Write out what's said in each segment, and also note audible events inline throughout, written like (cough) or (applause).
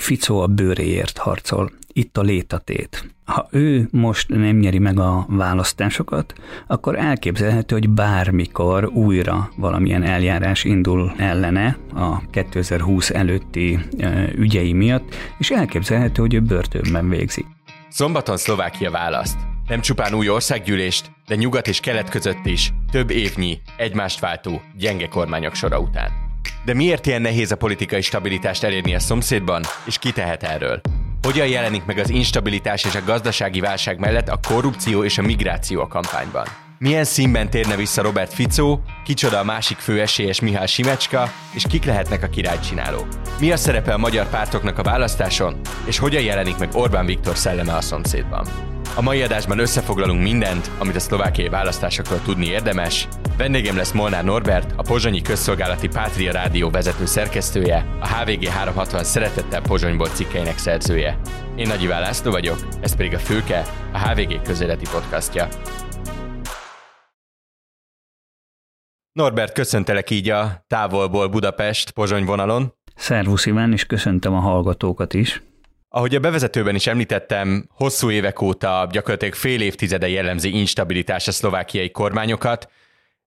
Ficó a bőréért harcol, itt a létatét. Ha ő most nem nyeri meg a választásokat, akkor elképzelhető, hogy bármikor újra valamilyen eljárás indul ellene a 2020 előtti ügyei miatt, és elképzelhető, hogy ő börtönben végzi. Szombaton Szlovákia választ. Nem csupán új országgyűlést, de nyugat és kelet között is több évnyi, egymást váltó, gyenge kormányok sora után. De miért ilyen nehéz a politikai stabilitást elérni a szomszédban, és ki tehet erről? Hogyan jelenik meg az instabilitás és a gazdasági válság mellett a korrupció és a migráció a kampányban? Milyen színben térne vissza Robert Ficó, kicsoda a másik főesélyes Mihály Simecska, és kik lehetnek a királycsinálók? Mi a szerepe a magyar pártoknak a választáson, és hogyan jelenik meg Orbán Viktor szelleme a szomszédban? A mai adásban összefoglalunk mindent, amit a szlovákiai választásokról tudni érdemes. Vendégem lesz Molnár Norbert, a Pozsonyi Közszolgálati Pátria Rádió vezető szerkesztője, a HVG 360 szeretettel Pozsonyból cikkeinek szerzője. Én Nagy Iván László vagyok, ez pedig a Főke, a HVG közéleti podcastja. Norbert, köszöntelek így a távolból Budapest Pozsony vonalon. Szervusz Iván, és köszöntöm a hallgatókat is. Ahogy a bevezetőben is említettem, hosszú évek óta gyakorlatilag fél évtizede jellemzi instabilitás a szlovákiai kormányokat.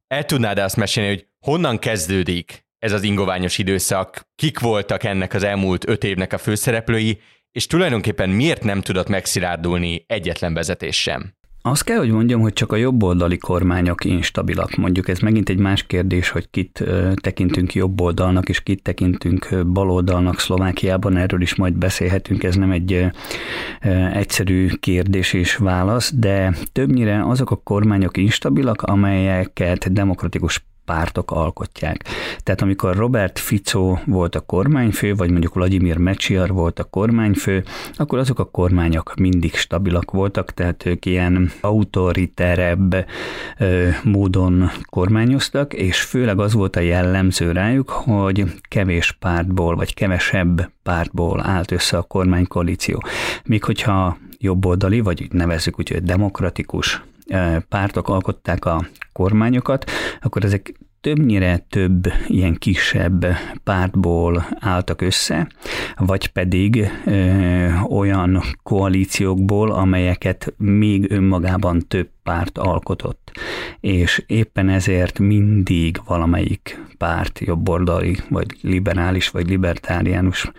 El tudnád azt mesélni, hogy honnan kezdődik ez az ingoványos időszak, kik voltak ennek az elmúlt öt évnek a főszereplői, és tulajdonképpen miért nem tudott megszilárdulni egyetlen vezetés sem? Azt kell, hogy mondjam, hogy csak a jobboldali kormányok instabilak. Mondjuk ez megint egy más kérdés, hogy kit tekintünk jobboldalnak, és kit tekintünk baloldalnak Szlovákiában, erről is majd beszélhetünk, ez nem egy egyszerű kérdés és válasz, de többnyire azok a kormányok instabilak, amelyeket demokratikus pártok alkotják. Tehát amikor Robert Fico volt a kormányfő, vagy mondjuk Vladimir Mecsiar volt a kormányfő, akkor azok a kormányok mindig stabilak voltak, tehát ők ilyen autoriterebb ö, módon kormányoztak, és főleg az volt a jellemző rájuk, hogy kevés pártból, vagy kevesebb pártból állt össze a kormánykoalíció. Míg hogyha jobboldali, vagy nevezzük úgy, hogy demokratikus pártok alkották a kormányokat, akkor ezek többnyire több ilyen kisebb pártból álltak össze, vagy pedig ö, olyan koalíciókból, amelyeket még önmagában több párt alkotott. És éppen ezért mindig valamelyik párt, jobboldali, vagy liberális, vagy libertáriánus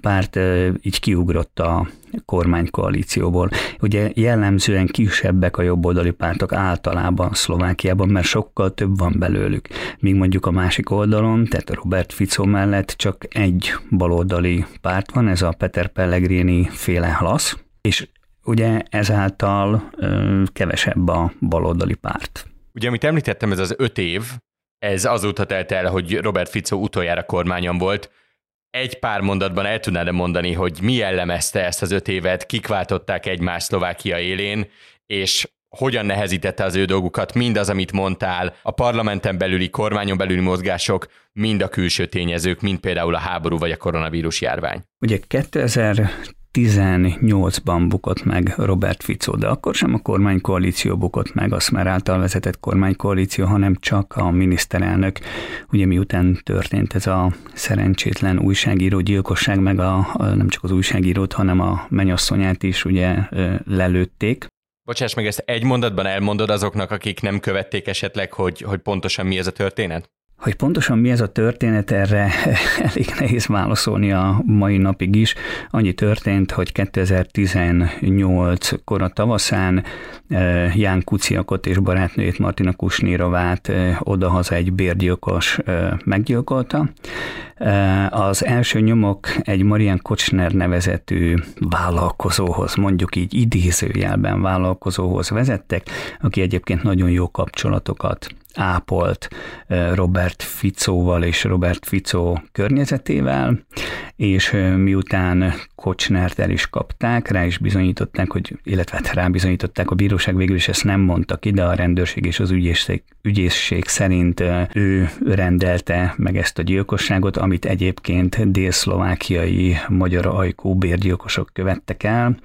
párt így kiugrott a kormánykoalícióból. Ugye jellemzően kisebbek a jobboldali pártok általában Szlovákiában, mert sokkal több van belőlük. Míg mondjuk a másik oldalon, tehát Robert Fico mellett csak egy baloldali párt van, ez a Peter Pellegrini féle halasz, és ugye ezáltal ö, kevesebb a baloldali párt. Ugye, amit említettem, ez az öt év, ez azóta telt el, hogy Robert Fico utoljára kormányon volt egy pár mondatban el tudnád mondani, hogy mi jellemezte ezt az öt évet, kik váltották egymást Szlovákia élén, és hogyan nehezítette az ő dolgukat, mind az, amit mondtál, a parlamenten belüli, kormányon belüli mozgások, mind a külső tényezők, mind például a háború vagy a koronavírus járvány. Ugye 2000 18-ban bukott meg Robert Fico, de akkor sem a kormánykoalíció bukott meg, a Smer által vezetett kormánykoalíció, hanem csak a miniszterelnök. Ugye miután történt ez a szerencsétlen újságíró gyilkosság, meg a, nem csak az újságírót, hanem a menyasszonyát is ugye lelőtték. Bocsáss meg, ezt egy mondatban elmondod azoknak, akik nem követték esetleg, hogy, hogy pontosan mi ez a történet? Hogy pontosan mi ez a történet, erre (laughs) elég nehéz válaszolni a mai napig is. Annyi történt, hogy 2018 kora tavaszán eh, Ján Kuciakot és barátnőjét Martina Kusnírovát eh, odahaza egy bérgyilkos eh, meggyilkolta. Az első nyomok egy Marian Kocsner nevezetű vállalkozóhoz, mondjuk így idézőjelben vállalkozóhoz vezettek, aki egyébként nagyon jó kapcsolatokat ápolt Robert Ficóval és Robert Ficó környezetével, és miután Kocsnert el is kapták, rá is bizonyították, hogy, illetve hát rá bizonyították, a bíróság végül is ezt nem mondta ki, de a rendőrség és az ügyészség, ügyészség szerint ő rendelte meg ezt a gyilkosságot, amit egyébként délszlovákiai magyar ajkú bérgyilkosok követtek el.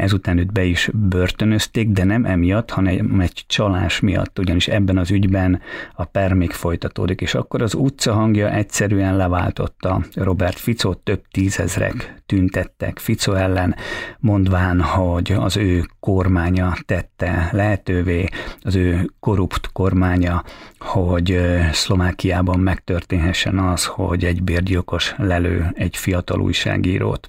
Ezután őt be is börtönözték, de nem emiatt, hanem egy csalás miatt, ugyanis ebben az ügyben, a per még folytatódik, és akkor az utca hangja egyszerűen leváltotta Robert Ficót, több tízezrek tüntettek Fico ellen, mondván, hogy az ő kormánya tette lehetővé, az ő korrupt kormánya, hogy Szlovákiában megtörténhessen az, hogy egy bérgyilkos lelő egy fiatal újságírót.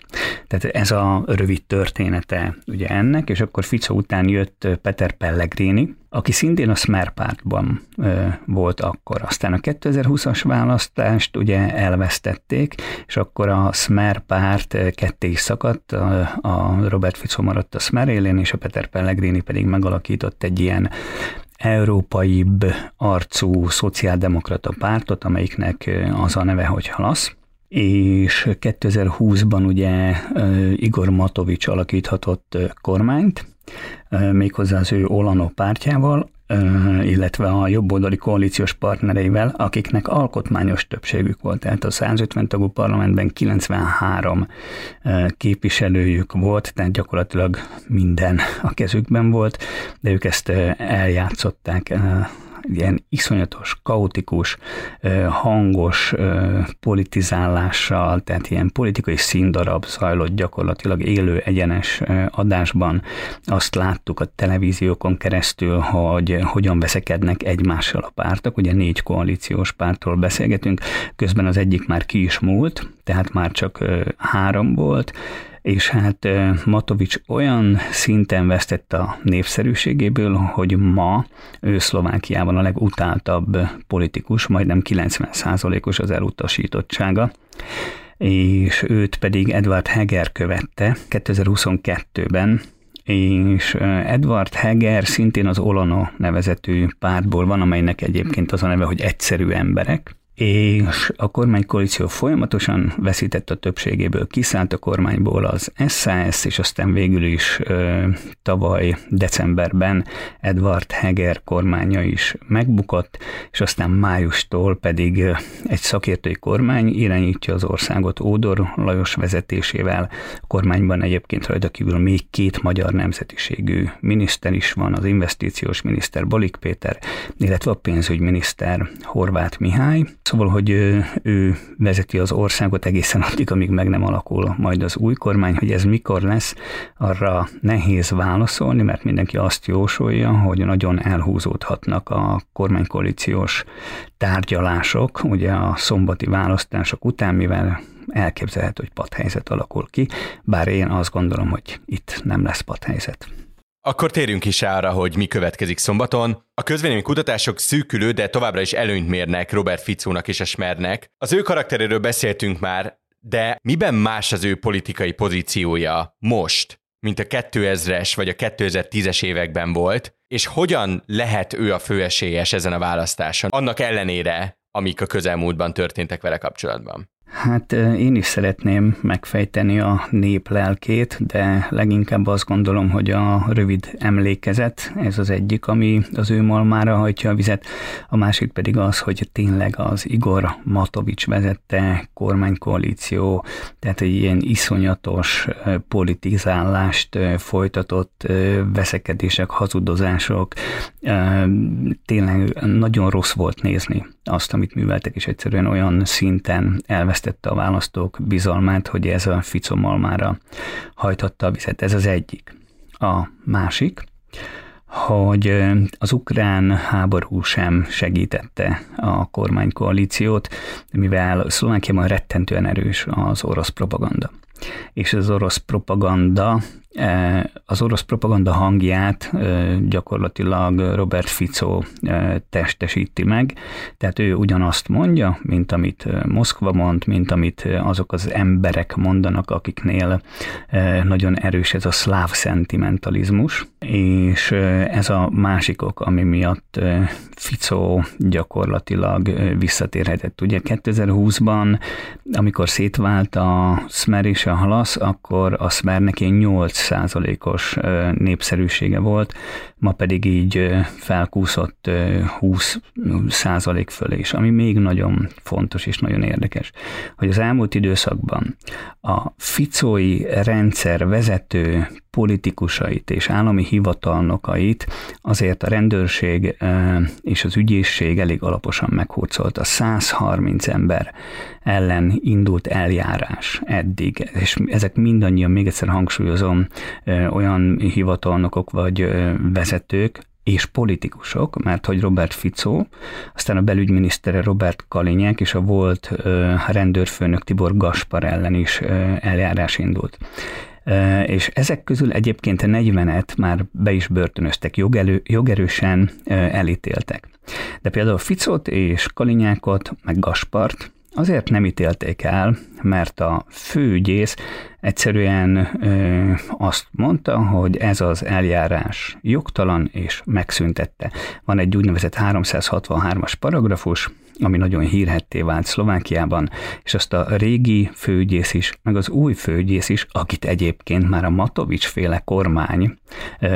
Tehát ez a rövid története ugye ennek, és akkor Fico után jött Peter Pellegrini, aki szintén a Smer pártban volt akkor. Aztán a 2020-as választást ugye elvesztették, és akkor a Smer párt ketté is szakadt, a, a Robert Fico maradt a Smer élén, és a Peter Pellegrini pedig megalakított egy ilyen európaibb arcú szociáldemokrata pártot, amelyiknek az a neve, hogy Halasz és 2020-ban ugye Igor Matovics alakíthatott kormányt, méghozzá az ő Olano pártjával, illetve a jobboldali koalíciós partnereivel, akiknek alkotmányos többségük volt. Tehát a 150 tagú parlamentben 93 képviselőjük volt, tehát gyakorlatilag minden a kezükben volt, de ők ezt eljátszották ilyen iszonyatos, kaotikus, hangos politizálással, tehát ilyen politikai színdarab zajlott gyakorlatilag élő, egyenes adásban. Azt láttuk a televíziókon keresztül, hogy hogyan veszekednek egymással a pártok, ugye négy koalíciós pártról beszélgetünk, közben az egyik már ki is múlt, tehát már csak három volt, és hát Matovics olyan szinten vesztett a népszerűségéből, hogy ma ő Szlovákiában a legutáltabb politikus, majdnem 90%-os az elutasítottsága. És őt pedig Edward Heger követte 2022-ben, és Edward Heger szintén az Olano nevezetű pártból van, amelynek egyébként az a neve, hogy egyszerű emberek, és a kormánykoalíció folyamatosan veszített a többségéből, kiszállt a kormányból az SAS, és aztán végül is ö, tavaly decemberben Edward Heger kormánya is megbukott, és aztán májustól pedig egy szakértői kormány irányítja az országot Ódor Lajos vezetésével. A kormányban egyébként rajta kívül még két magyar nemzetiségű miniszter is van, az investíciós miniszter Bolik Péter, illetve a pénzügyminiszter Horváth Mihály. Szóval, hogy ő, ő vezeti az országot egészen addig, amíg meg nem alakul majd az új kormány, hogy ez mikor lesz, arra nehéz válaszolni, mert mindenki azt jósolja, hogy nagyon elhúzódhatnak a kormánykoalíciós tárgyalások, ugye a szombati választások után, mivel elképzelhető, hogy padhelyzet alakul ki, bár én azt gondolom, hogy itt nem lesz padhelyzet. Akkor térjünk is arra, hogy mi következik szombaton. A kutatások szűkülő, de továbbra is előnyt mérnek Robert Ficónak és a Smernek. Az ő karakteréről beszéltünk már, de miben más az ő politikai pozíciója most, mint a 2000-es vagy a 2010-es években volt, és hogyan lehet ő a főesélyes ezen a választáson, annak ellenére, amik a közelmúltban történtek vele kapcsolatban? Hát én is szeretném megfejteni a nép lelkét, de leginkább azt gondolom, hogy a rövid emlékezet, ez az egyik, ami az ő malmára hajtja a vizet, a másik pedig az, hogy tényleg az Igor Matovics vezette kormánykoalíció, tehát egy ilyen iszonyatos politizálást folytatott veszekedések, hazudozások, tényleg nagyon rossz volt nézni azt, amit műveltek, és egyszerűen olyan szinten elvesztette a választók bizalmát, hogy ez a Fico malmára hajtotta a vizet. Ez az egyik. A másik, hogy az ukrán háború sem segítette a kormánykoalíciót, mivel Szlovákiában rettentően erős az orosz propaganda. És az orosz propaganda az orosz propaganda hangját e, gyakorlatilag Robert Fico e, testesíti meg, tehát ő ugyanazt mondja, mint amit Moszkva mond, mint amit azok az emberek mondanak, akiknél nagyon erős ez a szláv szentimentalizmus, és ez a másikok, ami miatt Fico gyakorlatilag visszatérhetett. Ugye 2020-ban, amikor szétvált a Smer és a Halasz, akkor a Smernek ilyen 8 százalékos népszerűsége volt, ma pedig így felkúszott 20 százalék fölé is, ami még nagyon fontos és nagyon érdekes, hogy az elmúlt időszakban a ficói rendszer vezető politikusait és állami hivatalnokait azért a rendőrség és az ügyészség elég alaposan meghurcolta. 130 ember ellen indult eljárás eddig, és ezek mindannyian, még egyszer hangsúlyozom, olyan hivatalnokok vagy vezetők, és politikusok, mert hogy Robert Fico, aztán a belügyminisztere Robert Kalinyák és a volt rendőrfőnök Tibor Gaspar ellen is eljárás indult. És ezek közül egyébként a 40-et már be is börtönöztek, jogelő, jogerősen elítéltek. De például Ficot és Kalinyákot, meg Gaspart azért nem ítélték el, mert a főügyész egyszerűen azt mondta, hogy ez az eljárás jogtalan, és megszüntette. Van egy úgynevezett 363-as paragrafus, ami nagyon hírhetté vált Szlovákiában, és azt a régi főügyész is, meg az új főügyész is, akit egyébként már a Matovics féle kormány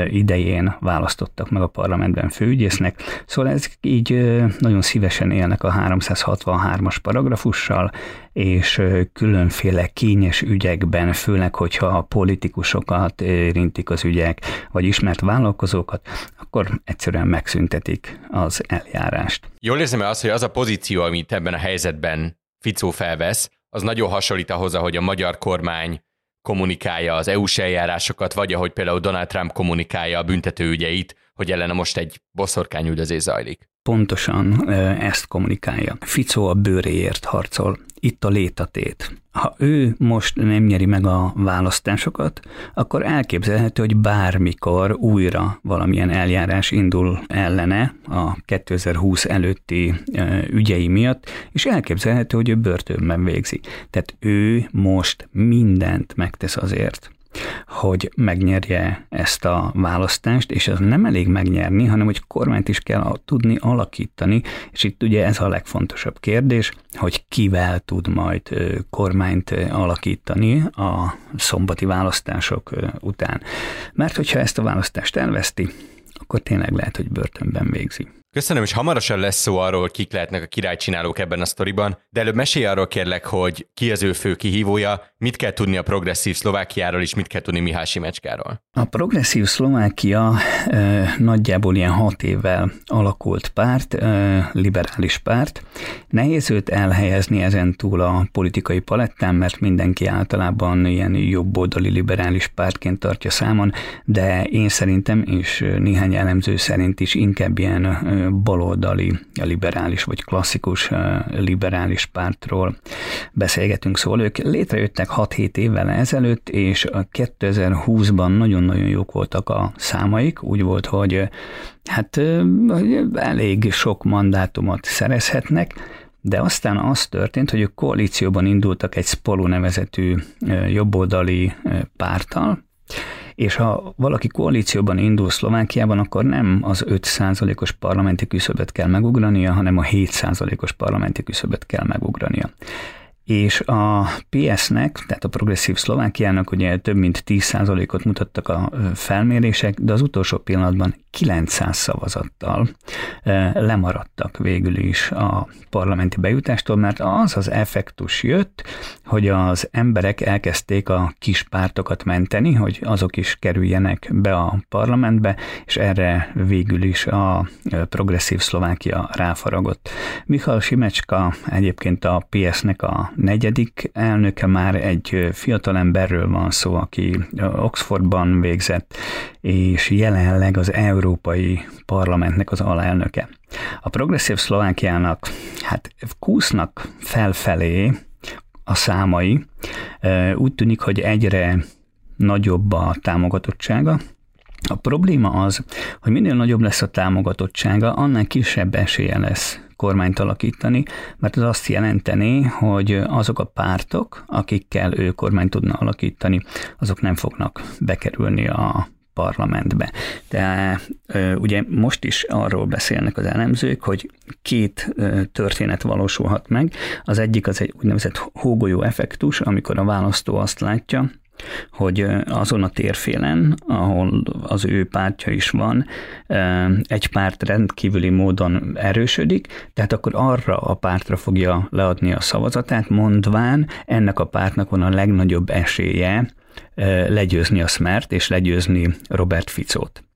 idején választottak meg a parlamentben főügyésznek, szóval ez így nagyon szívesen élnek a 363-as paragrafussal, és különféle kényes ügyekben, főleg, hogyha a politikusokat érintik az ügyek, vagy ismert vállalkozókat, akkor egyszerűen megszüntetik az eljárást. Jól érzem azt, hogy az a pozíció, amit ebben a helyzetben Ficó felvesz, az nagyon hasonlít ahhoz, ahogy a magyar kormány kommunikálja az EU-s eljárásokat, vagy ahogy például Donald Trump kommunikálja a büntetőügyeit, hogy ellene most egy boszorkányüldözés zajlik. Pontosan ezt kommunikálja. Ficó a bőréért harcol itt a létatét. Ha ő most nem nyeri meg a választásokat, akkor elképzelhető, hogy bármikor újra valamilyen eljárás indul ellene a 2020 előtti ügyei miatt, és elképzelhető, hogy ő börtönben végzi. Tehát ő most mindent megtesz azért, hogy megnyerje ezt a választást, és ez nem elég megnyerni, hanem hogy kormányt is kell tudni alakítani, és itt ugye ez a legfontosabb kérdés, hogy kivel tud majd kormányt alakítani a szombati választások után. Mert hogyha ezt a választást elveszti, akkor tényleg lehet, hogy börtönben végzi. Köszönöm, és hamarosan lesz szó arról, hogy kik lehetnek a királycsinálók ebben a sztoriban, de előbb mesélj arról kérlek, hogy ki az ő fő kihívója, mit kell tudni a progresszív Szlovákiáról, és mit kell tudni Mihály Simecskáról. A progresszív Szlovákia ö, nagyjából ilyen hat évvel alakult párt, ö, liberális párt. Nehéz őt elhelyezni ezen túl a politikai palettán, mert mindenki általában ilyen jobboldali liberális pártként tartja számon, de én szerintem, és néhány elemző szerint is inkább ilyen baloldali, liberális vagy klasszikus liberális pártról beszélgetünk. Szóval ők létrejöttek 6-7 évvel ezelőtt, és 2020-ban nagyon-nagyon jók voltak a számaik. Úgy volt, hogy hát elég sok mandátumot szerezhetnek, de aztán az történt, hogy ők koalícióban indultak egy Spolu nevezetű jobboldali pártal, és ha valaki koalícióban indul Szlovákiában, akkor nem az 5%-os parlamenti küszöböt kell megugrania, hanem a 7%-os parlamenti küszöböt kell megugrania és a PS-nek, tehát a progresszív Szlovákiának ugye több mint 10%-ot mutattak a felmérések, de az utolsó pillanatban 900 szavazattal lemaradtak végül is a parlamenti bejutástól, mert az az effektus jött, hogy az emberek elkezdték a kis pártokat menteni, hogy azok is kerüljenek be a parlamentbe, és erre végül is a progresszív Szlovákia ráfaragott. Michal Simecska egyébként a PS-nek a negyedik elnöke már egy fiatalemberről van szó, aki Oxfordban végzett, és jelenleg az Európai Parlamentnek az alelnöke. A progresszív Szlovákiának hát kúsznak felfelé a számai, úgy tűnik, hogy egyre nagyobb a támogatottsága, a probléma az, hogy minél nagyobb lesz a támogatottsága, annál kisebb esélye lesz kormányt alakítani, mert az azt jelenteni, hogy azok a pártok, akikkel ő kormányt tudna alakítani, azok nem fognak bekerülni a parlamentbe. De ugye most is arról beszélnek az elemzők, hogy két történet valósulhat meg. Az egyik az egy úgynevezett hógolyó effektus, amikor a választó azt látja, hogy azon a térfélen, ahol az ő pártja is van, egy párt rendkívüli módon erősödik, tehát akkor arra a pártra fogja leadni a szavazatát, mondván ennek a pártnak van a legnagyobb esélye legyőzni a Smert és legyőzni Robert Ficót.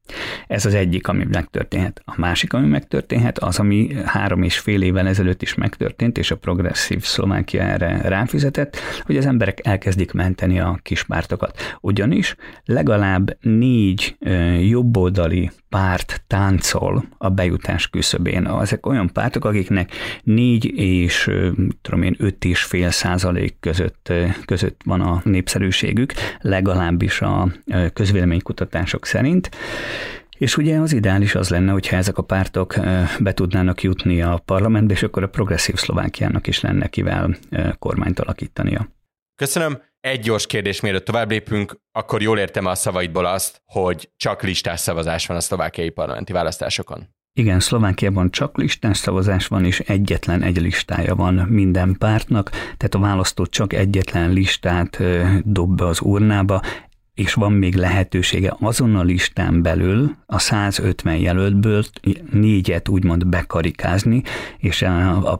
Ez az egyik, ami megtörténhet. A másik, ami megtörténhet, az, ami három és fél évvel ezelőtt is megtörtént, és a progresszív Szlovákia erre ráfizetett, hogy az emberek elkezdik menteni a kispártokat. Ugyanis legalább négy jobboldali párt táncol a bejutás küszöbén. Ezek olyan pártok, akiknek négy és tudom én, öt és fél százalék között, között van a népszerűségük, legalábbis a közvéleménykutatások szerint. És ugye az ideális az lenne, hogyha ezek a pártok be tudnának jutni a parlamentbe, és akkor a progresszív Szlovákiának is lenne kivel kormányt alakítania. Köszönöm. Egy gyors kérdés, mielőtt tovább lépünk, akkor jól értem a szavaidból azt, hogy csak listás szavazás van a szlovákiai parlamenti választásokon. Igen, Szlovákiában csak listás szavazás van, és egyetlen egy listája van minden pártnak, tehát a választó csak egyetlen listát dob be az urnába, és van még lehetősége azon a listán belül a 150 jelöltből négyet úgymond bekarikázni, és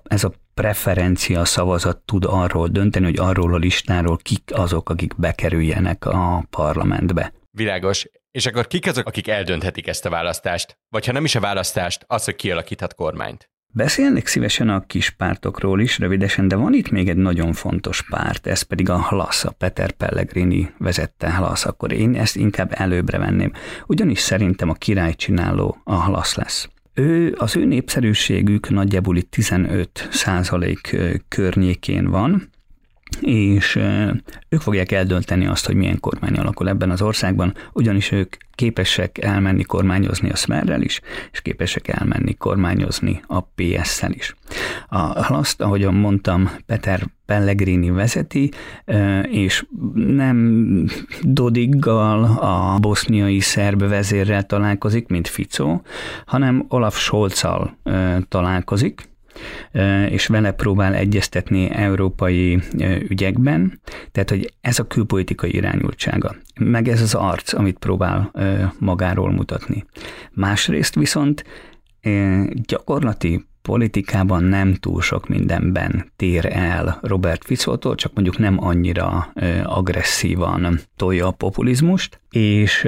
ez a preferencia szavazat tud arról dönteni, hogy arról a listáról kik azok, akik bekerüljenek a parlamentbe. Világos. És akkor kik azok, akik eldönthetik ezt a választást? Vagy ha nem is a választást, az, hogy kialakíthat kormányt? Beszélnék szívesen a kis pártokról is rövidesen, de van itt még egy nagyon fontos párt, ez pedig a Hlasz, a Peter Pellegrini vezette Hlasz, akkor én ezt inkább előbbre venném, ugyanis szerintem a király csináló a Hlasz lesz. Ő, az ő népszerűségük nagyjából itt 15 százalék környékén van, és ők fogják eldönteni azt, hogy milyen kormány alakul ebben az országban, ugyanis ők képesek elmenni kormányozni a Smerrel is, és képesek elmenni kormányozni a PS-szel is. A Hlaszt, ahogyan mondtam, Peter Pellegrini vezeti, és nem Dodiggal, a boszniai szerb vezérrel találkozik, mint Fico, hanem Olaf Scholzal találkozik, és vele próbál egyeztetni európai ügyekben, tehát hogy ez a külpolitikai irányultsága, meg ez az arc, amit próbál magáról mutatni. Másrészt viszont gyakorlati politikában nem túl sok mindenben tér el Robert Ficótól, csak mondjuk nem annyira agresszívan tolja a populizmust, és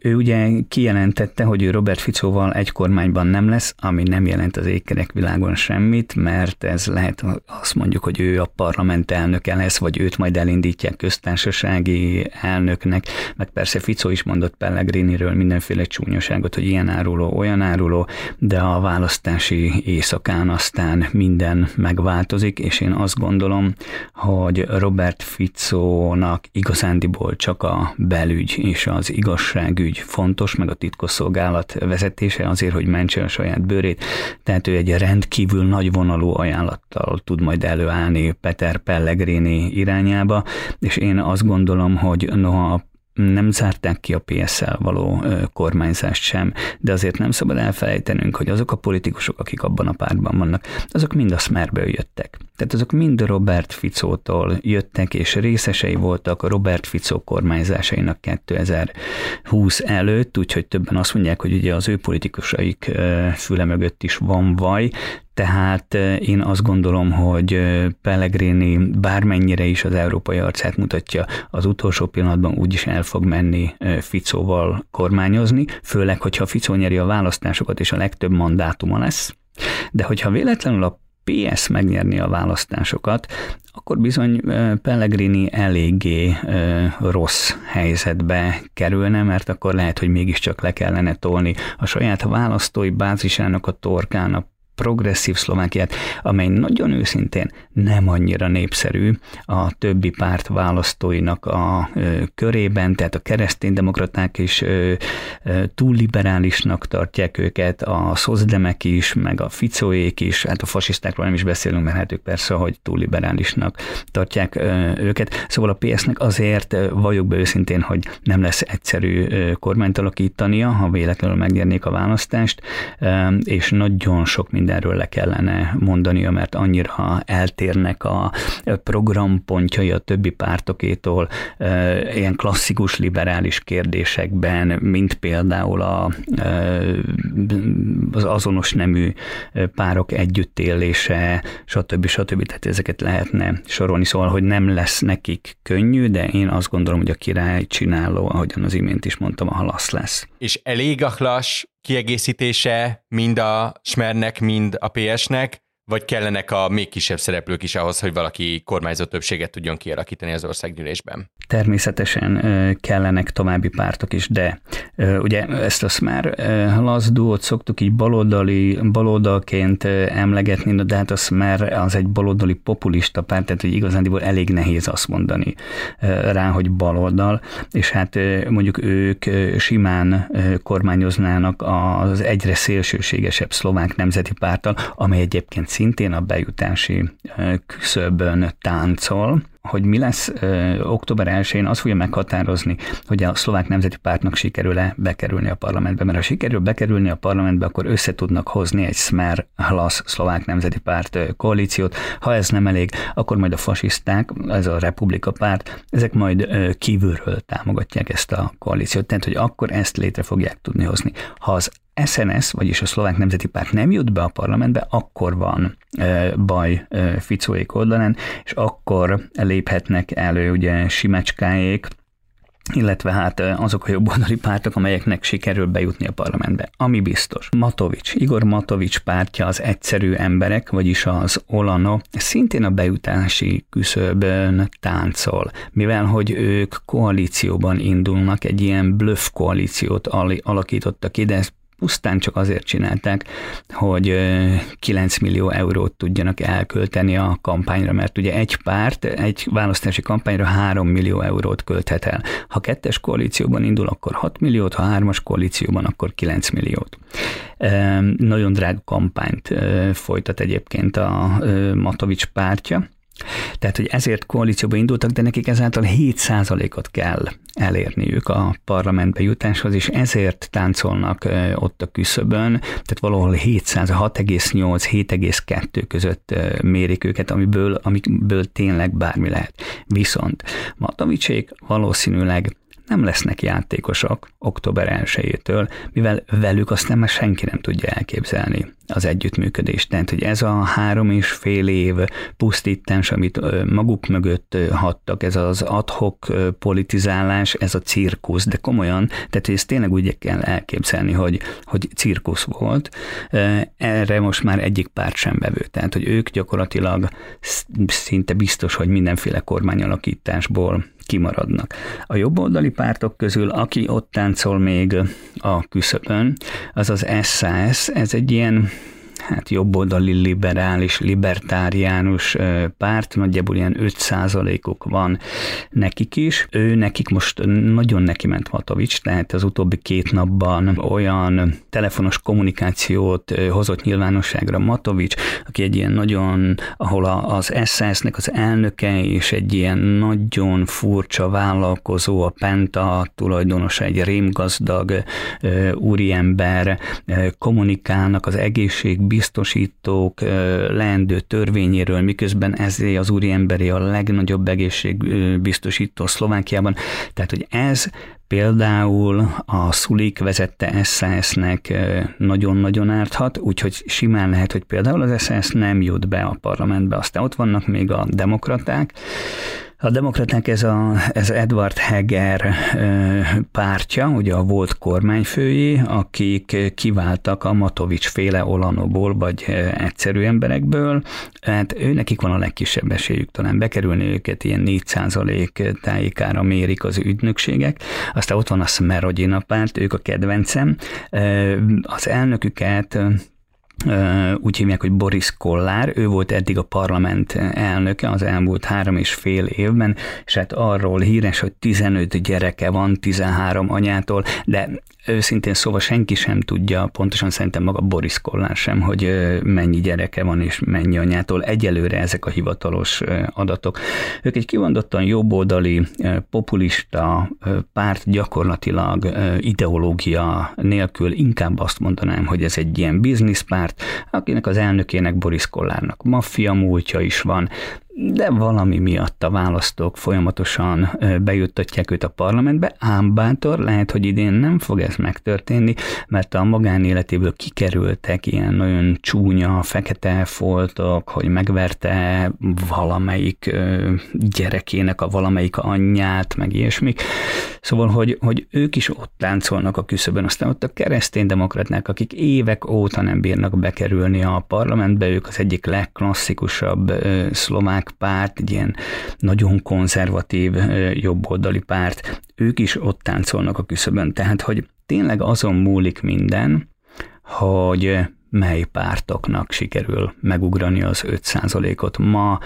ő ugye kijelentette, hogy ő Robert Ficóval egy kormányban nem lesz, ami nem jelent az ékerek világon semmit, mert ez lehet azt mondjuk, hogy ő a parlament elnöke lesz, vagy őt majd elindítják köztársasági elnöknek, meg persze Ficó is mondott Pellegriniről mindenféle csúnyoságot, hogy ilyen áruló, olyan áruló, de a választási éjszakán aztán minden megváltozik, és én azt gondolom, hogy Robert Ficónak igazándiból csak a belügy és az igazságügy fontos, meg a titkosszolgálat vezetése azért, hogy mentse a saját bőrét. Tehát ő egy rendkívül nagy vonalú ajánlattal tud majd előállni Peter Pellegrini irányába, és én azt gondolom, hogy noha nem zárták ki a PSL való kormányzást sem, de azért nem szabad elfelejtenünk, hogy azok a politikusok, akik abban a pártban vannak, azok mind a Smerből jöttek. Tehát azok mind Robert Ficótól jöttek, és részesei voltak a Robert Ficó kormányzásainak 2020 előtt, úgyhogy többen azt mondják, hogy ugye az ő politikusaik füle mögött is van vaj, tehát én azt gondolom, hogy Pellegrini bármennyire is az európai arcát mutatja, az utolsó pillanatban úgyis el fog menni Ficóval kormányozni, főleg, hogyha Ficó nyeri a választásokat és a legtöbb mandátuma lesz. De hogyha véletlenül a PS megnyerni a választásokat, akkor bizony Pellegrini eléggé rossz helyzetbe kerülne, mert akkor lehet, hogy mégiscsak le kellene tolni a saját választói bázisának a torkának progresszív Szlovákiát, amely nagyon őszintén nem annyira népszerű a többi párt választóinak a körében, tehát a kereszténydemokraták is túl liberálisnak tartják őket, a szozdemek is, meg a ficóék is, hát a fasisztákról nem is beszélünk, mert hát ők persze, hogy túl liberálisnak tartják őket. Szóval a PS-nek azért valljuk be őszintén, hogy nem lesz egyszerű kormányt alakítania, ha véletlenül megnyernék a választást, és nagyon sok minden mindenről le kellene mondania, mert annyira eltérnek a programpontjai a többi pártokétól, ilyen klasszikus liberális kérdésekben, mint például a, az azonos nemű párok együttélése, stb. stb. Tehát ezeket lehetne sorolni, szóval, hogy nem lesz nekik könnyű, de én azt gondolom, hogy a király csináló, ahogyan az imént is mondtam, a halasz lesz. És elég a hlas kiegészítése mind a Smernek, mind a PS-nek, vagy kellenek a még kisebb szereplők is ahhoz, hogy valaki kormányzó többséget tudjon kialakítani az országgyűlésben? Természetesen kellenek további pártok is, de ugye ezt azt már lazdúot szoktuk így baloldali, baloldalként emlegetni, de hát az már az egy baloldali populista párt, tehát hogy igazándiból elég nehéz azt mondani rá, hogy baloldal, és hát mondjuk ők simán kormányoznának az egyre szélsőségesebb szlovák nemzeti párttal, amely egyébként szintén a bejutási küszöbön táncol, hogy mi lesz ö, október 1-én, az fogja meghatározni, hogy a szlovák nemzeti pártnak sikerül-e bekerülni a parlamentbe. Mert ha sikerül bekerülni a parlamentbe, akkor össze tudnak hozni egy Smer Hlas szlovák nemzeti párt koalíciót. Ha ez nem elég, akkor majd a fasiszták, ez a republika párt, ezek majd ö, kívülről támogatják ezt a koalíciót. Tehát, hogy akkor ezt létre fogják tudni hozni. Ha az SNS, vagyis a szlovák nemzeti párt nem jut be a parlamentbe, akkor van e, baj e, Ficóék oldalán, és akkor léphetnek elő ugye Simecskáék, illetve hát azok a jobboldali pártok, amelyeknek sikerül bejutni a parlamentbe. Ami biztos. Matovics, Igor Matovics pártja az egyszerű emberek, vagyis az Olano, szintén a bejutási küszöbön táncol, mivel hogy ők koalícióban indulnak, egy ilyen bluff koalíciót alakítottak ide, pusztán csak azért csinálták, hogy 9 millió eurót tudjanak elkölteni a kampányra, mert ugye egy párt egy választási kampányra 3 millió eurót költhet el. Ha kettes koalícióban indul, akkor 6 milliót, ha hármas koalícióban, akkor 9 milliót. Nagyon drága kampányt folytat egyébként a Matovics pártja, tehát, hogy ezért koalícióba indultak, de nekik ezáltal 7%-ot kell elérniük a parlamentbe jutáshoz, és ezért táncolnak ott a küszöbön, tehát valahol 700, 6,8-7,2 között mérik őket, amiből, amiből tényleg bármi lehet. Viszont Matovicsék valószínűleg nem lesznek játékosok október 1-től, mivel velük aztán már senki nem tudja elképzelni az együttműködést. Tehát, hogy ez a három és fél év pusztítás, amit maguk mögött hattak, ez az adhok politizálás, ez a cirkusz, de komolyan, tehát ezt tényleg úgy kell elképzelni, hogy, hogy cirkusz volt. Erre most már egyik párt sem bevő. Tehát, hogy ők gyakorlatilag szinte biztos, hogy mindenféle kormányalakításból kimaradnak. A jobboldali pártok közül, aki ott táncol még a küszöbön, az az SAS, ez egy ilyen hát jobboldali liberális, libertáriánus párt, nagyjából ilyen 5%-uk van nekik is. Ő nekik most nagyon neki ment Matovics, tehát az utóbbi két napban olyan telefonos kommunikációt hozott nyilvánosságra Matovics, aki egy ilyen nagyon, ahol az SS-nek az elnöke és egy ilyen nagyon furcsa vállalkozó, a Penta tulajdonosa, egy rémgazdag úriember kommunikálnak az egészség biztosítók leendő törvényéről, miközben ezé az úriemberi a legnagyobb egészségbiztosító Szlovákiában. Tehát, hogy ez például a Szulik vezette SAS-nek nagyon-nagyon árthat, úgyhogy simán lehet, hogy például az SAS nem jut be a parlamentbe, aztán ott vannak még a demokraták, a demokraták ez, a, ez Edward Heger pártja, ugye a volt kormányfői, akik kiváltak a Matovics féle Olanoból, vagy egyszerű emberekből. Hát ő nekik van a legkisebb esélyük talán bekerülni őket, ilyen 4% tájikára mérik az ügynökségek. Aztán ott van a Smerodina párt, ők a kedvencem. Az elnöküket úgy hívják, hogy Boris Kollár, ő volt eddig a parlament elnöke az elmúlt három és fél évben, és hát arról híres, hogy 15 gyereke van 13 anyától, de őszintén szóval senki sem tudja, pontosan szerintem maga Boris Kollár sem, hogy mennyi gyereke van és mennyi anyától. Egyelőre ezek a hivatalos adatok. Ők egy kivondottan jobboldali, populista párt gyakorlatilag ideológia nélkül inkább azt mondanám, hogy ez egy ilyen bizniszpárt, akinek az elnökének Boris Kollárnak maffia múltja is van, de valami miatt a választók folyamatosan bejuttatják őt a parlamentbe, ám bátor, lehet, hogy idén nem fog ez megtörténni, mert a magánéletéből kikerültek ilyen nagyon csúnya, fekete foltok, hogy megverte valamelyik gyerekének a valamelyik anyját, meg ilyesmi. Szóval, hogy, hogy ők is ott táncolnak a küszöbön, aztán ott a kereszténydemokraták, akik évek óta nem bírnak bekerülni a parlamentbe, ők az egyik legklasszikusabb szlovák szlovák párt, egy ilyen nagyon konzervatív jobboldali párt, ők is ott táncolnak a küszöbön. Tehát, hogy tényleg azon múlik minden, hogy mely pártoknak sikerül megugrani az 5%-ot. Ma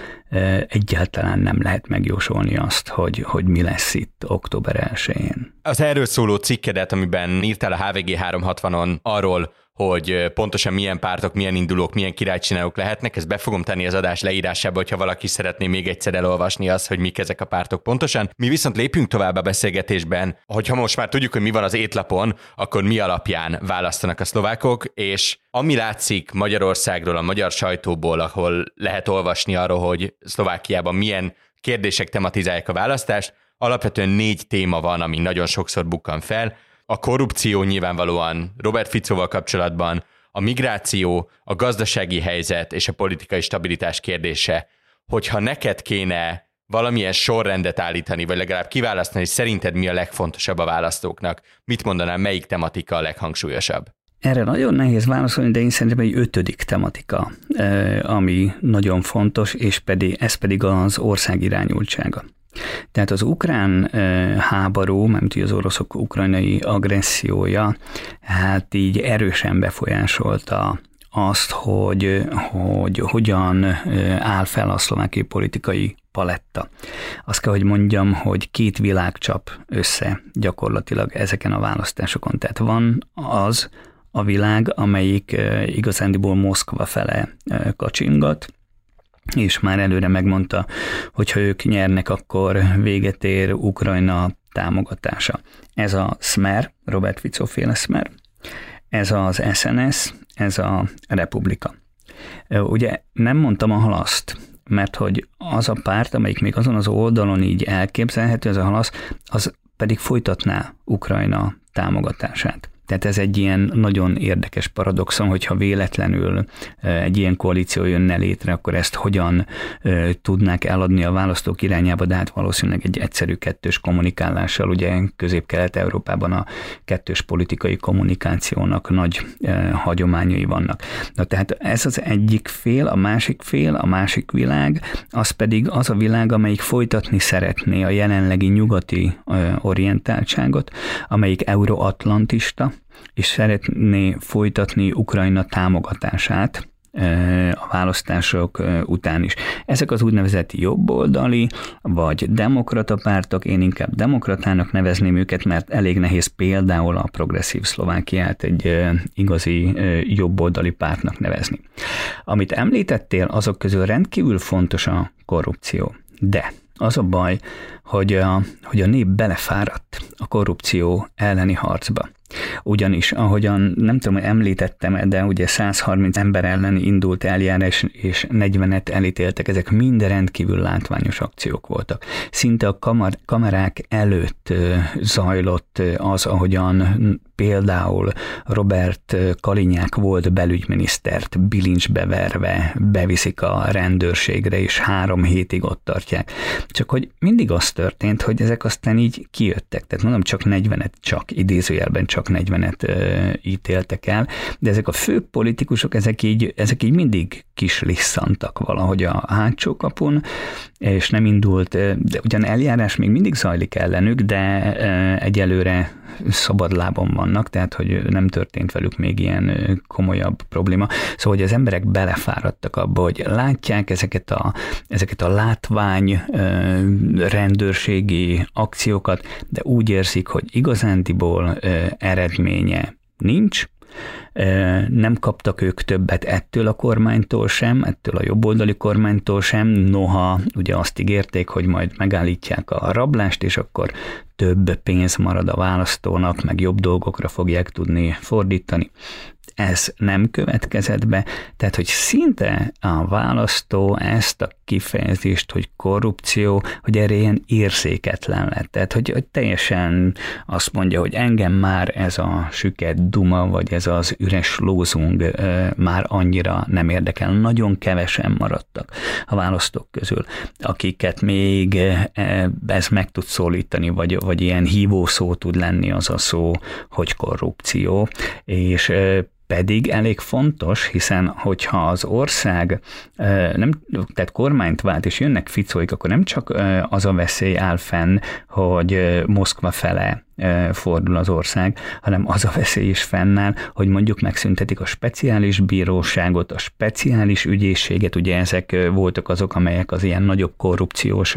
egyáltalán nem lehet megjósolni azt, hogy, hogy mi lesz itt október 1-én. Az erről szóló cikkedet, amiben írtál a HVG 360-on arról, hogy pontosan milyen pártok, milyen indulók, milyen királycsinálók lehetnek. Ezt be fogom tenni az adás leírásába, hogyha valaki szeretné még egyszer elolvasni azt, hogy mik ezek a pártok pontosan. Mi viszont lépjünk tovább a beszélgetésben, hogyha most már tudjuk, hogy mi van az étlapon, akkor mi alapján választanak a szlovákok, és ami látszik Magyarországról, a magyar sajtóból, ahol lehet olvasni arról, hogy Szlovákiában milyen kérdések tematizálják a választást, alapvetően négy téma van, ami nagyon sokszor bukkan fel. A korrupció nyilvánvalóan Robert Ficóval kapcsolatban, a migráció, a gazdasági helyzet és a politikai stabilitás kérdése, hogyha neked kéne valamilyen sorrendet állítani, vagy legalább kiválasztani, hogy szerinted mi a legfontosabb a választóknak, mit mondanál, melyik tematika a leghangsúlyosabb? Erre nagyon nehéz válaszolni, de én szerintem egy ötödik tematika, ami nagyon fontos, és pedig, ez pedig az ország irányultsága. Tehát az ukrán háború, mert az oroszok ukrajnai agressziója, hát így erősen befolyásolta azt, hogy, hogy hogyan áll fel a szlovákiai politikai paletta. Azt kell, hogy mondjam, hogy két világ csap össze gyakorlatilag ezeken a választásokon. Tehát van az a világ, amelyik igazándiból Moszkva fele kacsingat, és már előre megmondta, hogy ha ők nyernek, akkor véget ér Ukrajna támogatása. Ez a Smer, Robert Fico féle Smer, ez az SNS, ez a Republika. Ugye nem mondtam a halaszt, mert hogy az a párt, amelyik még azon az oldalon így elképzelhető, ez a halasz, az pedig folytatná Ukrajna támogatását. Tehát ez egy ilyen nagyon érdekes paradoxon, hogyha véletlenül egy ilyen koalíció jönne létre, akkor ezt hogyan tudnák eladni a választók irányába, de hát valószínűleg egy egyszerű kettős kommunikálással, ugye Közép-Kelet-Európában a kettős politikai kommunikációnak nagy hagyományai vannak. Na tehát ez az egyik fél, a másik fél, a másik világ, az pedig az a világ, amelyik folytatni szeretné a jelenlegi nyugati orientáltságot, amelyik euroatlantista, és szeretné folytatni Ukrajna támogatását a választások után is. Ezek az úgynevezett jobboldali vagy demokrata pártok, én inkább demokratának nevezném őket, mert elég nehéz például a progresszív Szlovákiát egy igazi jobboldali pártnak nevezni. Amit említettél, azok közül rendkívül fontos a korrupció. De az a baj, hogy a, hogy a nép belefáradt a korrupció elleni harcba. Ugyanis, ahogyan nem tudom, hogy említettem, de ugye 130 ember ellen indult eljárás, és 40-et elítéltek, ezek mind rendkívül látványos akciók voltak. Szinte a kamar, kamerák előtt zajlott az, ahogyan például Robert Kalinyák volt belügyminisztert bilincsbe verve, beviszik a rendőrségre, és három hétig ott tartják. Csak hogy mindig az történt, hogy ezek aztán így kijöttek. Tehát mondom, csak 40-et, csak idézőjelben csak 40-et ö, ítéltek el, de ezek a fő politikusok, ezek így, ezek így mindig kis lisszantak valahogy a hátsó kapun, és nem indult, de ugyan eljárás még mindig zajlik ellenük, de egyelőre szabadlábon vannak, tehát hogy nem történt velük még ilyen komolyabb probléma. Szóval, hogy az emberek belefáradtak abba, hogy látják ezeket a, ezeket a látvány rendőrségi akciókat, de úgy érzik, hogy igazándiból eredménye nincs, nem kaptak ők többet ettől a kormánytól sem, ettől a jobboldali kormánytól sem, noha ugye azt ígérték, hogy majd megállítják a rablást, és akkor több pénz marad a választónak, meg jobb dolgokra fogják tudni fordítani. Ez nem következett be, tehát hogy szinte a választó ezt a kifejezést, hogy korrupció, hogy erre ilyen érzéketlen lett. Tehát, hogy, hogy teljesen azt mondja, hogy engem már ez a süket duma, vagy ez az üres lózung e, már annyira nem érdekel. Nagyon kevesen maradtak a választók közül, akiket még e, ez meg tud szólítani, vagy, vagy ilyen hívó szó tud lenni az a szó, hogy korrupció, és e, pedig elég fontos, hiszen hogyha az ország nem, tehát kormányt vált, és jönnek ficóik, akkor nem csak az a veszély áll fenn, hogy Moszkva fele fordul az ország, hanem az a veszély is fennáll, hogy mondjuk megszüntetik a speciális bíróságot, a speciális ügyészséget, ugye ezek voltak azok, amelyek az ilyen nagyobb korrupciós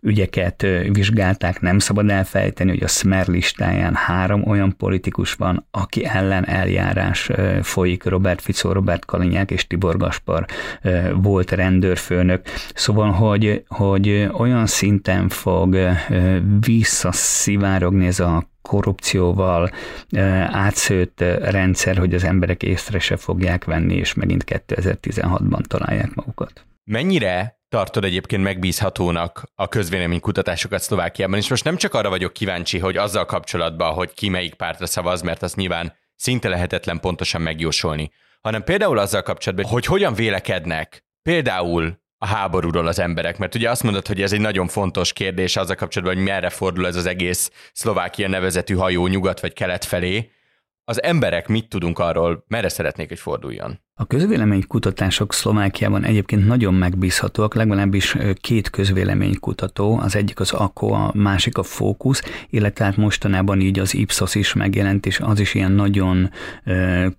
ügyeket vizsgálták, nem szabad elfejteni, hogy a Smer listáján három olyan politikus van, aki ellen eljárás folyik, Robert Fico, Robert Kalinyák és Tibor Gaspar volt rendőrfőnök. Szóval, hogy, hogy olyan szinten fog visszaszivárogni ez a korrupcióval átszőtt rendszer, hogy az emberek észre se fogják venni, és megint 2016-ban találják magukat. Mennyire tartod egyébként megbízhatónak a közvéleménykutatásokat Szlovákiában, és most nem csak arra vagyok kíváncsi, hogy azzal kapcsolatban, hogy ki melyik pártra szavaz, mert az nyilván szinte lehetetlen pontosan megjósolni, hanem például azzal kapcsolatban, hogy hogyan vélekednek például a háborúról az emberek, mert ugye azt mondod, hogy ez egy nagyon fontos kérdés azzal kapcsolatban, hogy merre fordul ez az egész Szlovákia nevezetű hajó nyugat vagy kelet felé. Az emberek mit tudunk arról, merre szeretnék, hogy forduljon? A közvéleménykutatások Szlovákiában egyébként nagyon megbízhatóak, legalábbis két közvéleménykutató, az egyik az AKO, a másik a Focus, illetve hát mostanában így az Ipsos is megjelent, és az is ilyen nagyon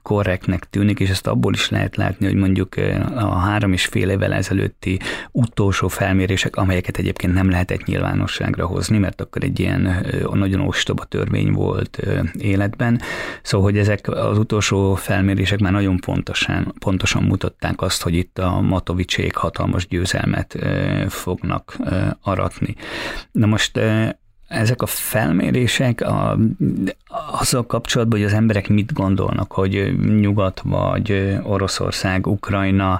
korrektnek tűnik, és ezt abból is lehet látni, hogy mondjuk a három és fél évvel ezelőtti utolsó felmérések, amelyeket egyébként nem lehetett nyilvánosságra hozni, mert akkor egy ilyen nagyon ostoba törvény volt életben, szóval, hogy ezek az utolsó felmérések már nagyon pontosan pontosan mutatták azt, hogy itt a Matovicsék hatalmas győzelmet fognak aratni. Na most ezek a felmérések a, azzal kapcsolatban, hogy az emberek mit gondolnak, hogy Nyugat vagy Oroszország, Ukrajna,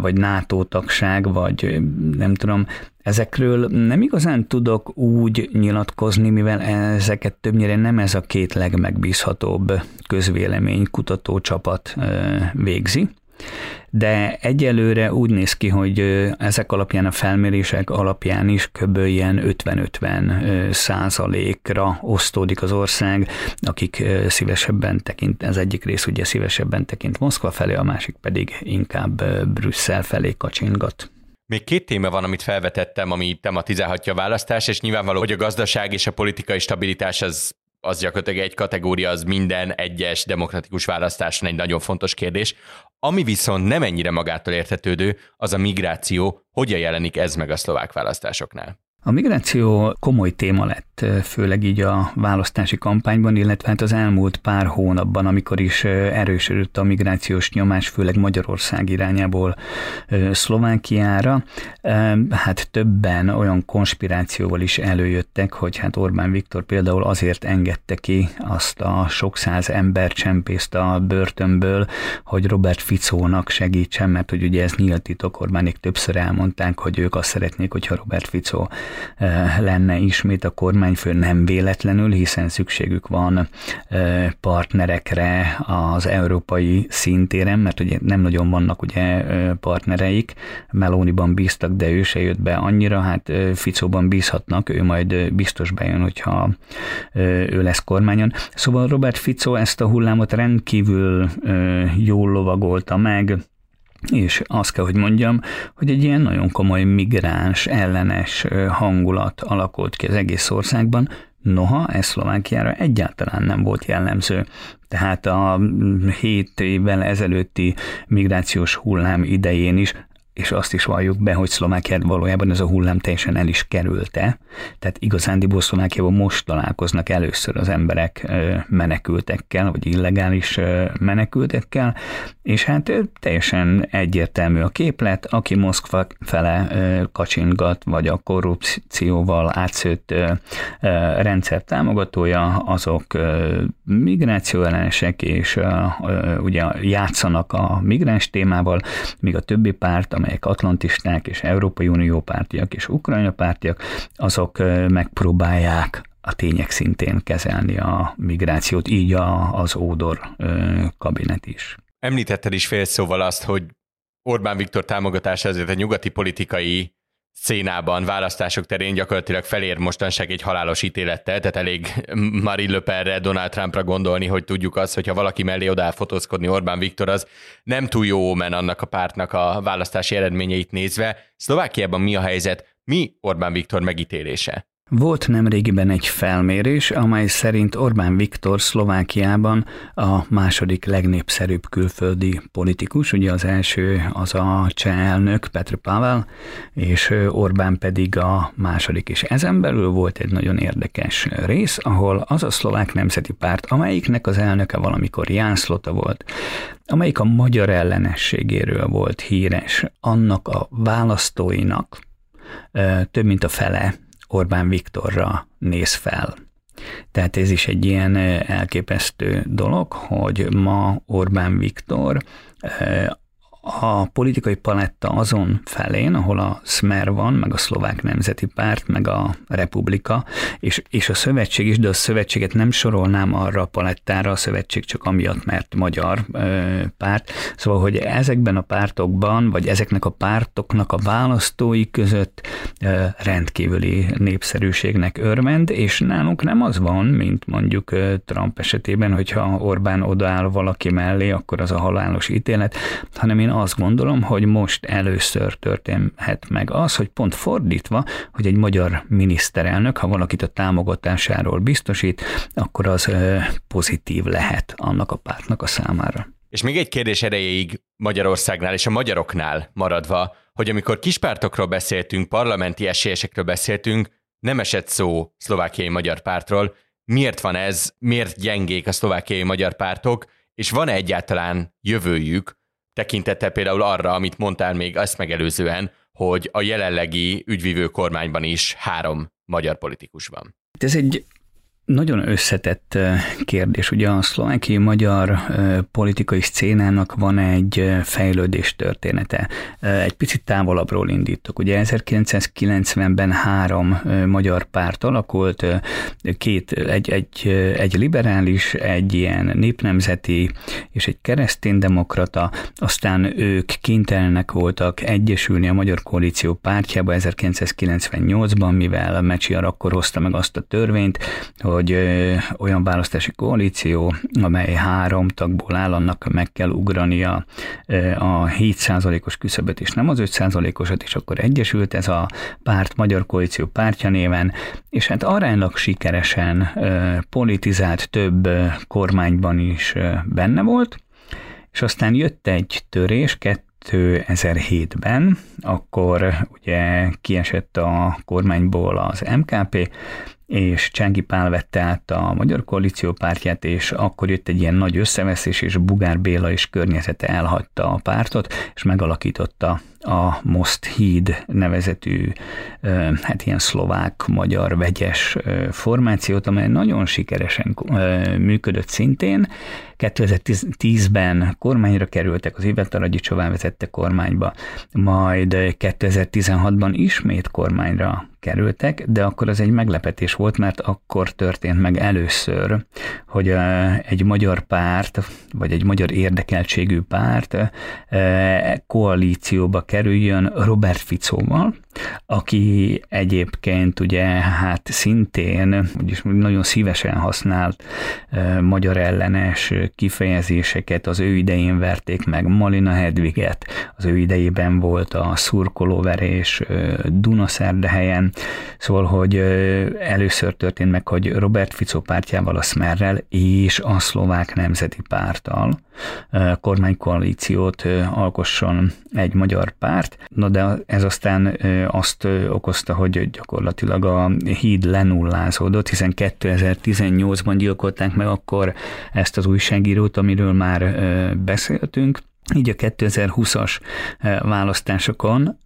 vagy NATO tagság, vagy nem tudom, ezekről nem igazán tudok úgy nyilatkozni, mivel ezeket többnyire nem ez a két legmegbízhatóbb közvélemény kutató csapat végzi de egyelőre úgy néz ki, hogy ezek alapján a felmérések alapján is kb. ilyen 50-50 százalékra osztódik az ország, akik szívesebben tekint, az egyik rész ugye szívesebben tekint Moszkva felé, a másik pedig inkább Brüsszel felé kacsingat. Még két téma van, amit felvetettem, ami tematizálhatja a választás, és nyilvánvaló, hogy a gazdaság és a politikai stabilitás az az gyakorlatilag egy kategória, az minden egyes demokratikus választáson egy nagyon fontos kérdés. Ami viszont nem ennyire magától értetődő, az a migráció, hogyan jelenik ez meg a szlovák választásoknál. A migráció komoly téma lett, főleg így a választási kampányban, illetve hát az elmúlt pár hónapban, amikor is erősödött a migrációs nyomás, főleg Magyarország irányából Szlovákiára. Hát többen olyan konspirációval is előjöttek, hogy hát Orbán Viktor például azért engedte ki azt a sok száz ember csempészt a börtönből, hogy Robert Ficónak segítsen, mert hogy ugye ez nyílt titok, Orbánék többször elmondták, hogy ők azt szeretnék, hogyha Robert Ficó lenne ismét a kormányfő nem véletlenül, hiszen szükségük van partnerekre az európai szintéren, mert ugye nem nagyon vannak ugye partnereik, Melóniban bíztak, de ő se jött be annyira, hát Ficóban bízhatnak, ő majd biztos bejön, hogyha ő lesz kormányon. Szóval Robert Fico ezt a hullámot rendkívül jól lovagolta meg, és azt kell, hogy mondjam, hogy egy ilyen nagyon komoly migráns ellenes hangulat alakult ki az egész országban, Noha ez Szlovákiára egyáltalán nem volt jellemző. Tehát a 7 évvel ezelőtti migrációs hullám idején is és azt is valljuk be, hogy Szlovákiát valójában ez a hullám teljesen el is kerülte. Tehát igazándiból Szlovákiában most találkoznak először az emberek menekültekkel, vagy illegális menekültekkel, és hát teljesen egyértelmű a képlet, aki Moszkva fele kacsingat, vagy a korrupcióval átszőtt rendszer támogatója, azok migrációellenesek, és ugye játszanak a migráns témával, míg a többi párt, amelyek atlantisták és Európai Unió pártiak és Ukrajna pártiak, azok megpróbálják a tények szintén kezelni a migrációt, így a, az Ódor kabinet is. Említetted is fél szóval azt, hogy Orbán Viktor támogatása ezért a nyugati politikai szénában, választások terén gyakorlatilag felér mostanság egy halálos ítélettel, tehát elég Marine Le Penre, Donald Trumpra gondolni, hogy tudjuk azt, hogyha valaki mellé odáll fotózkodni Orbán Viktor, az nem túl jó omen annak a pártnak a választási eredményeit nézve. Szlovákiában mi a helyzet? Mi Orbán Viktor megítélése? Volt nemrégiben egy felmérés, amely szerint Orbán Viktor Szlovákiában a második legnépszerűbb külföldi politikus, ugye az első az a cseh elnök Petr Pavel, és Orbán pedig a második, és ezen belül volt egy nagyon érdekes rész, ahol az a szlovák nemzeti párt, amelyiknek az elnöke valamikor Jánszlota volt, amelyik a magyar ellenességéről volt híres, annak a választóinak több mint a fele Orbán Viktorra néz fel. Tehát ez is egy ilyen elképesztő dolog, hogy ma Orbán Viktor a politikai paletta azon felén, ahol a Smer van, meg a szlovák nemzeti párt, meg a republika, és, és a szövetség is, de a szövetséget nem sorolnám arra a palettára, a szövetség csak amiatt, mert magyar ö, párt. Szóval, hogy ezekben a pártokban, vagy ezeknek a pártoknak a választói között ö, rendkívüli népszerűségnek örvend, és nálunk nem az van, mint mondjuk ö, Trump esetében, hogyha Orbán odaáll valaki mellé, akkor az a halálos ítélet, hanem én azt gondolom, hogy most először történhet meg az, hogy pont fordítva, hogy egy magyar miniszterelnök, ha valakit a támogatásáról biztosít, akkor az pozitív lehet annak a pártnak a számára. És még egy kérdés erejéig Magyarországnál és a magyaroknál maradva, hogy amikor kispártokról beszéltünk, parlamenti esélyesekről beszéltünk, nem esett szó szlovákiai magyar pártról. Miért van ez? Miért gyengék a szlovákiai magyar pártok? És van-e egyáltalán jövőjük, tekintettel például arra, amit mondtál még azt megelőzően, hogy a jelenlegi ügyvívő kormányban is három magyar politikus van. Ez egy nagyon összetett kérdés. Ugye a szlovákiai magyar politikai szcénának van egy fejlődés története. Egy picit távolabbról indítok. Ugye 1990-ben három magyar párt alakult, két, egy, egy, egy liberális, egy ilyen népnemzeti és egy kereszténydemokrata, aztán ők kénytelenek voltak egyesülni a Magyar Koalíció pártjába 1998-ban, mivel Mecsiar akkor hozta meg azt a törvényt, hogy olyan választási koalíció, amely három tagból áll, annak meg kell ugrania a 7%-os küszöböt, és nem az 5%-osat, és akkor egyesült ez a párt, Magyar Koalíció pártja néven, és hát aránylag sikeresen politizált több kormányban is benne volt, és aztán jött egy törés, 2007-ben, akkor ugye kiesett a kormányból az MKP, és Csági Pál vette át a Magyar Koalíció pártját, és akkor jött egy ilyen nagy összeveszés, és Bugár Béla és környezete elhagyta a pártot, és megalakította a Most Híd nevezetű, hát ilyen szlovák-magyar vegyes formációt, amely nagyon sikeresen működött szintén. 2010-ben kormányra kerültek, az Iveta Ragyicsová vezette kormányba, majd 2016-ban ismét kormányra kerültek, de akkor az egy meglepetés volt, mert akkor történt meg először, hogy egy magyar párt, vagy egy magyar érdekeltségű párt koalícióba kerüljön Robert Ficóval, aki egyébként ugye hát szintén, vagyis nagyon szívesen használt magyar ellenes kifejezéseket, az ő idején verték meg Malina Hedviget, az ő idejében volt a szurkolóverés Dunaszerdehelyen, szóval, hogy először történt meg, hogy Robert Fico pártjával, a Smerrel és a szlovák nemzeti párttal kormánykoalíciót alkosson egy magyar párt. Na de ez aztán azt okozta, hogy gyakorlatilag a híd lenullázódott, hiszen 2018-ban gyilkolták meg akkor ezt az újságírót, amiről már beszéltünk, így a 2020-as választásokon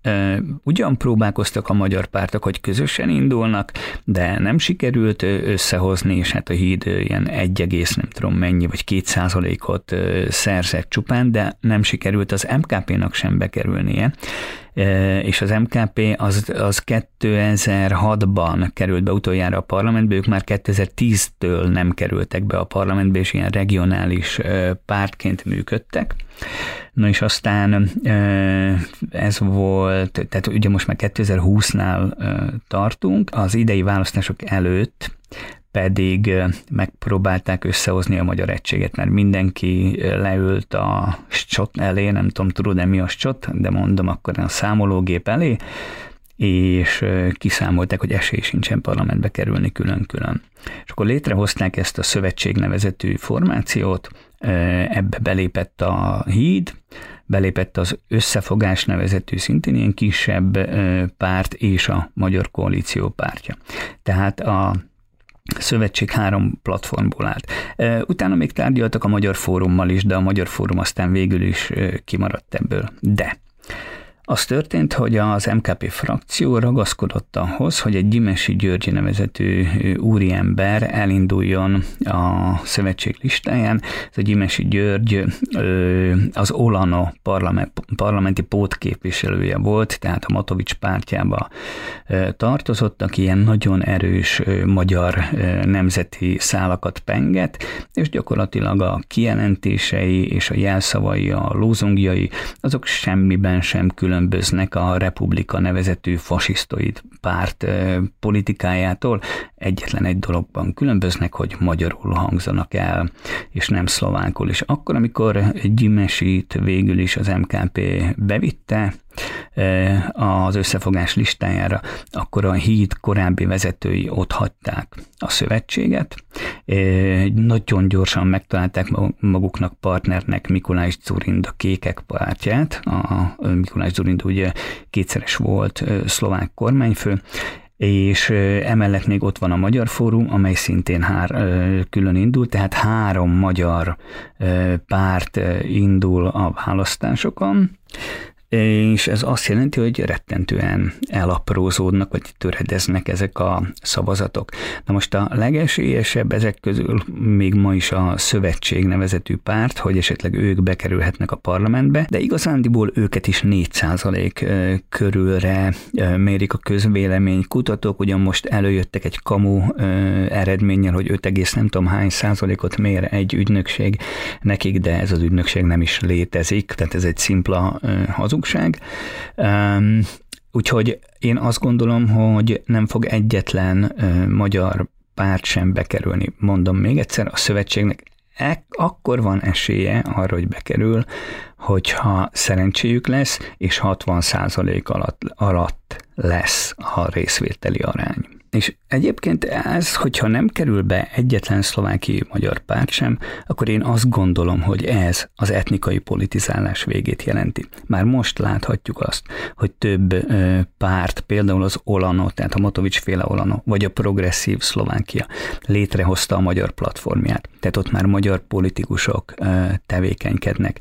ugyan próbálkoztak a magyar pártok, hogy közösen indulnak, de nem sikerült összehozni, és hát a híd ilyen 1, nem tudom mennyi, vagy 2 százalékot szerzett csupán, de nem sikerült az MKP-nak sem bekerülnie és az MKP az, az 2006-ban került be utoljára a parlamentbe, ők már 2010-től nem kerültek be a parlamentbe, és ilyen regionális pártként működtek. Na és aztán ez volt, tehát ugye most már 2020-nál tartunk, az idei választások előtt pedig megpróbálták összehozni a magyar egységet, mert mindenki leült a SCSOT elé, nem tudom, tudod-e mi a SCSOT, de mondom akkor a számológép elé, és kiszámolták, hogy esély sincsen parlamentbe kerülni külön-külön. És akkor létrehozták ezt a szövetség nevezetű formációt, ebbe belépett a híd, belépett az összefogás nevezetű szintén ilyen kisebb párt és a Magyar Koalíció pártja. Tehát a szövetség három platformból állt. Utána még tárgyaltak a Magyar Fórummal is, de a Magyar Fórum aztán végül is kimaradt ebből. De az történt, hogy az MKP frakció ragaszkodott ahhoz, hogy egy Gyimesi Györgyi nevezetű úriember elinduljon a szövetség listáján. Ez a Gyimesi György az Olano parlamenti pótképviselője volt, tehát a Matovics pártjába tartozott, aki ilyen nagyon erős magyar nemzeti szálakat penget, és gyakorlatilag a kijelentései és a jelszavai, a lózungjai, azok semmiben sem külön különböznek a Republika nevezetű fasisztoid párt politikájától. Egyetlen egy dologban különböznek, hogy magyarul hangzanak el, és nem szlovákul. És akkor, amikor Gyimesit végül is az MKP bevitte, az összefogás listájára, akkor a híd korábbi vezetői ott hagyták a szövetséget. Nagyon gyorsan megtalálták maguknak partnernek Mikulás Zurind a Kékek pártját. A Mikulás Zurind ugye kétszeres volt szlovák kormányfő, és emellett még ott van a Magyar Fórum, amely szintén hár, külön indul, tehát három magyar párt indul a választásokon, és ez azt jelenti, hogy rettentően elaprózódnak, vagy töredeznek ezek a szavazatok. Na most a legesélyesebb ezek közül még ma is a szövetség nevezetű párt, hogy esetleg ők bekerülhetnek a parlamentbe, de igazándiból őket is 4% körülre mérik a közvélemény kutatók, ugyan most előjöttek egy kamu eredménnyel, hogy 5, nem tudom hány százalékot mér egy ügynökség nekik, de ez az ügynökség nem is létezik, tehát ez egy szimpla hazug hazugság. Um, úgyhogy én azt gondolom, hogy nem fog egyetlen uh, magyar párt sem bekerülni. Mondom még egyszer, a szövetségnek e- akkor van esélye arra, hogy bekerül, hogyha szerencséjük lesz, és 60 alatt, alatt lesz a részvételi arány. És egyébként ez, hogyha nem kerül be egyetlen szlovákiai magyar párt sem, akkor én azt gondolom, hogy ez az etnikai politizálás végét jelenti. Már most láthatjuk azt, hogy több párt, például az Olano, tehát a Motovics féle Olano, vagy a progresszív Szlovákia létrehozta a magyar platformját. Tehát ott már magyar politikusok tevékenykednek.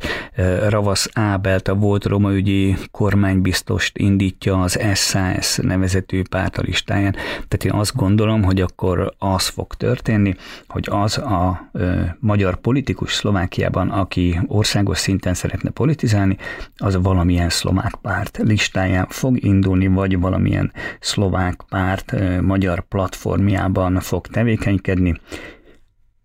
Ravasz Ábelt, a volt romaügyi kormánybiztost indítja az SAS nevezetű párt a listáján. Tehát én azt gondolom, hogy akkor az fog történni, hogy az a ö, magyar politikus Szlovákiában, aki országos szinten szeretne politizálni, az valamilyen szlovák párt listáján fog indulni, vagy valamilyen szlovák párt ö, magyar platformjában fog tevékenykedni,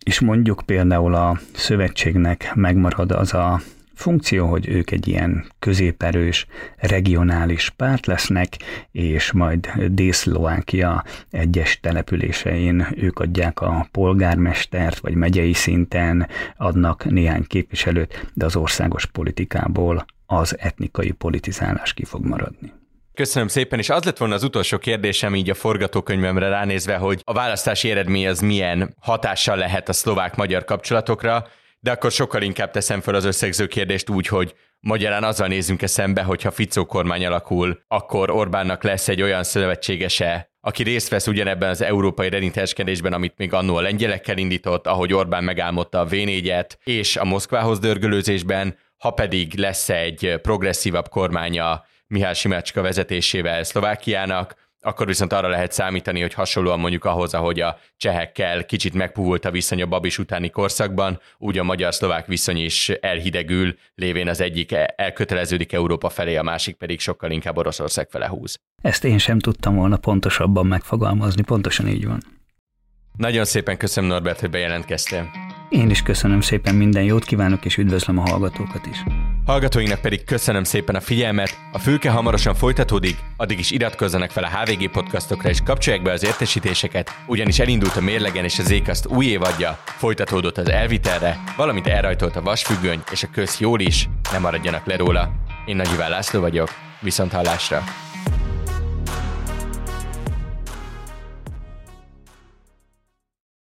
és mondjuk például a szövetségnek megmarad az a funkció, hogy ők egy ilyen középerős regionális párt lesznek, és majd Dél-Szlovákia egyes településein ők adják a polgármestert, vagy megyei szinten adnak néhány képviselőt, de az országos politikából az etnikai politizálás ki fog maradni. Köszönöm szépen, és az lett volna az utolsó kérdésem így a forgatókönyvemre ránézve, hogy a választási eredmény az milyen hatással lehet a szlovák-magyar kapcsolatokra, de akkor sokkal inkább teszem fel az összegző kérdést úgy, hogy magyarán azzal nézzünk-e szembe, hogyha Ficó kormány alakul, akkor Orbánnak lesz egy olyan szövetségese, aki részt vesz ugyanebben az európai reniteskedésben, amit még annó a lengyelekkel indított, ahogy Orbán megálmodta a v és a Moszkvához dörgölőzésben, ha pedig lesz egy progresszívabb kormánya Mihály Simácska vezetésével Szlovákiának, akkor viszont arra lehet számítani, hogy hasonlóan mondjuk ahhoz, ahogy a csehekkel kicsit megpuhult a viszony a Babis utáni korszakban, úgy a magyar-szlovák viszony is elhidegül, lévén az egyik elköteleződik Európa felé, a másik pedig sokkal inkább Oroszország fele húz. Ezt én sem tudtam volna pontosabban megfogalmazni, pontosan így van. Nagyon szépen köszönöm Norbert, hogy bejelentkeztél. Én is köszönöm szépen, minden jót kívánok, és üdvözlöm a hallgatókat is. Hallgatóinknak pedig köszönöm szépen a figyelmet, a fülke hamarosan folytatódik, addig is iratkozzanak fel a HVG podcastokra és kapcsolják be az értesítéseket, ugyanis elindult a mérlegen és az ékaszt új évadja, folytatódott az elvitelre, valamint elrajtolt a vasfüggöny és a köz jól is, nem maradjanak le róla. Én Nagy Iván László vagyok, viszont hallásra!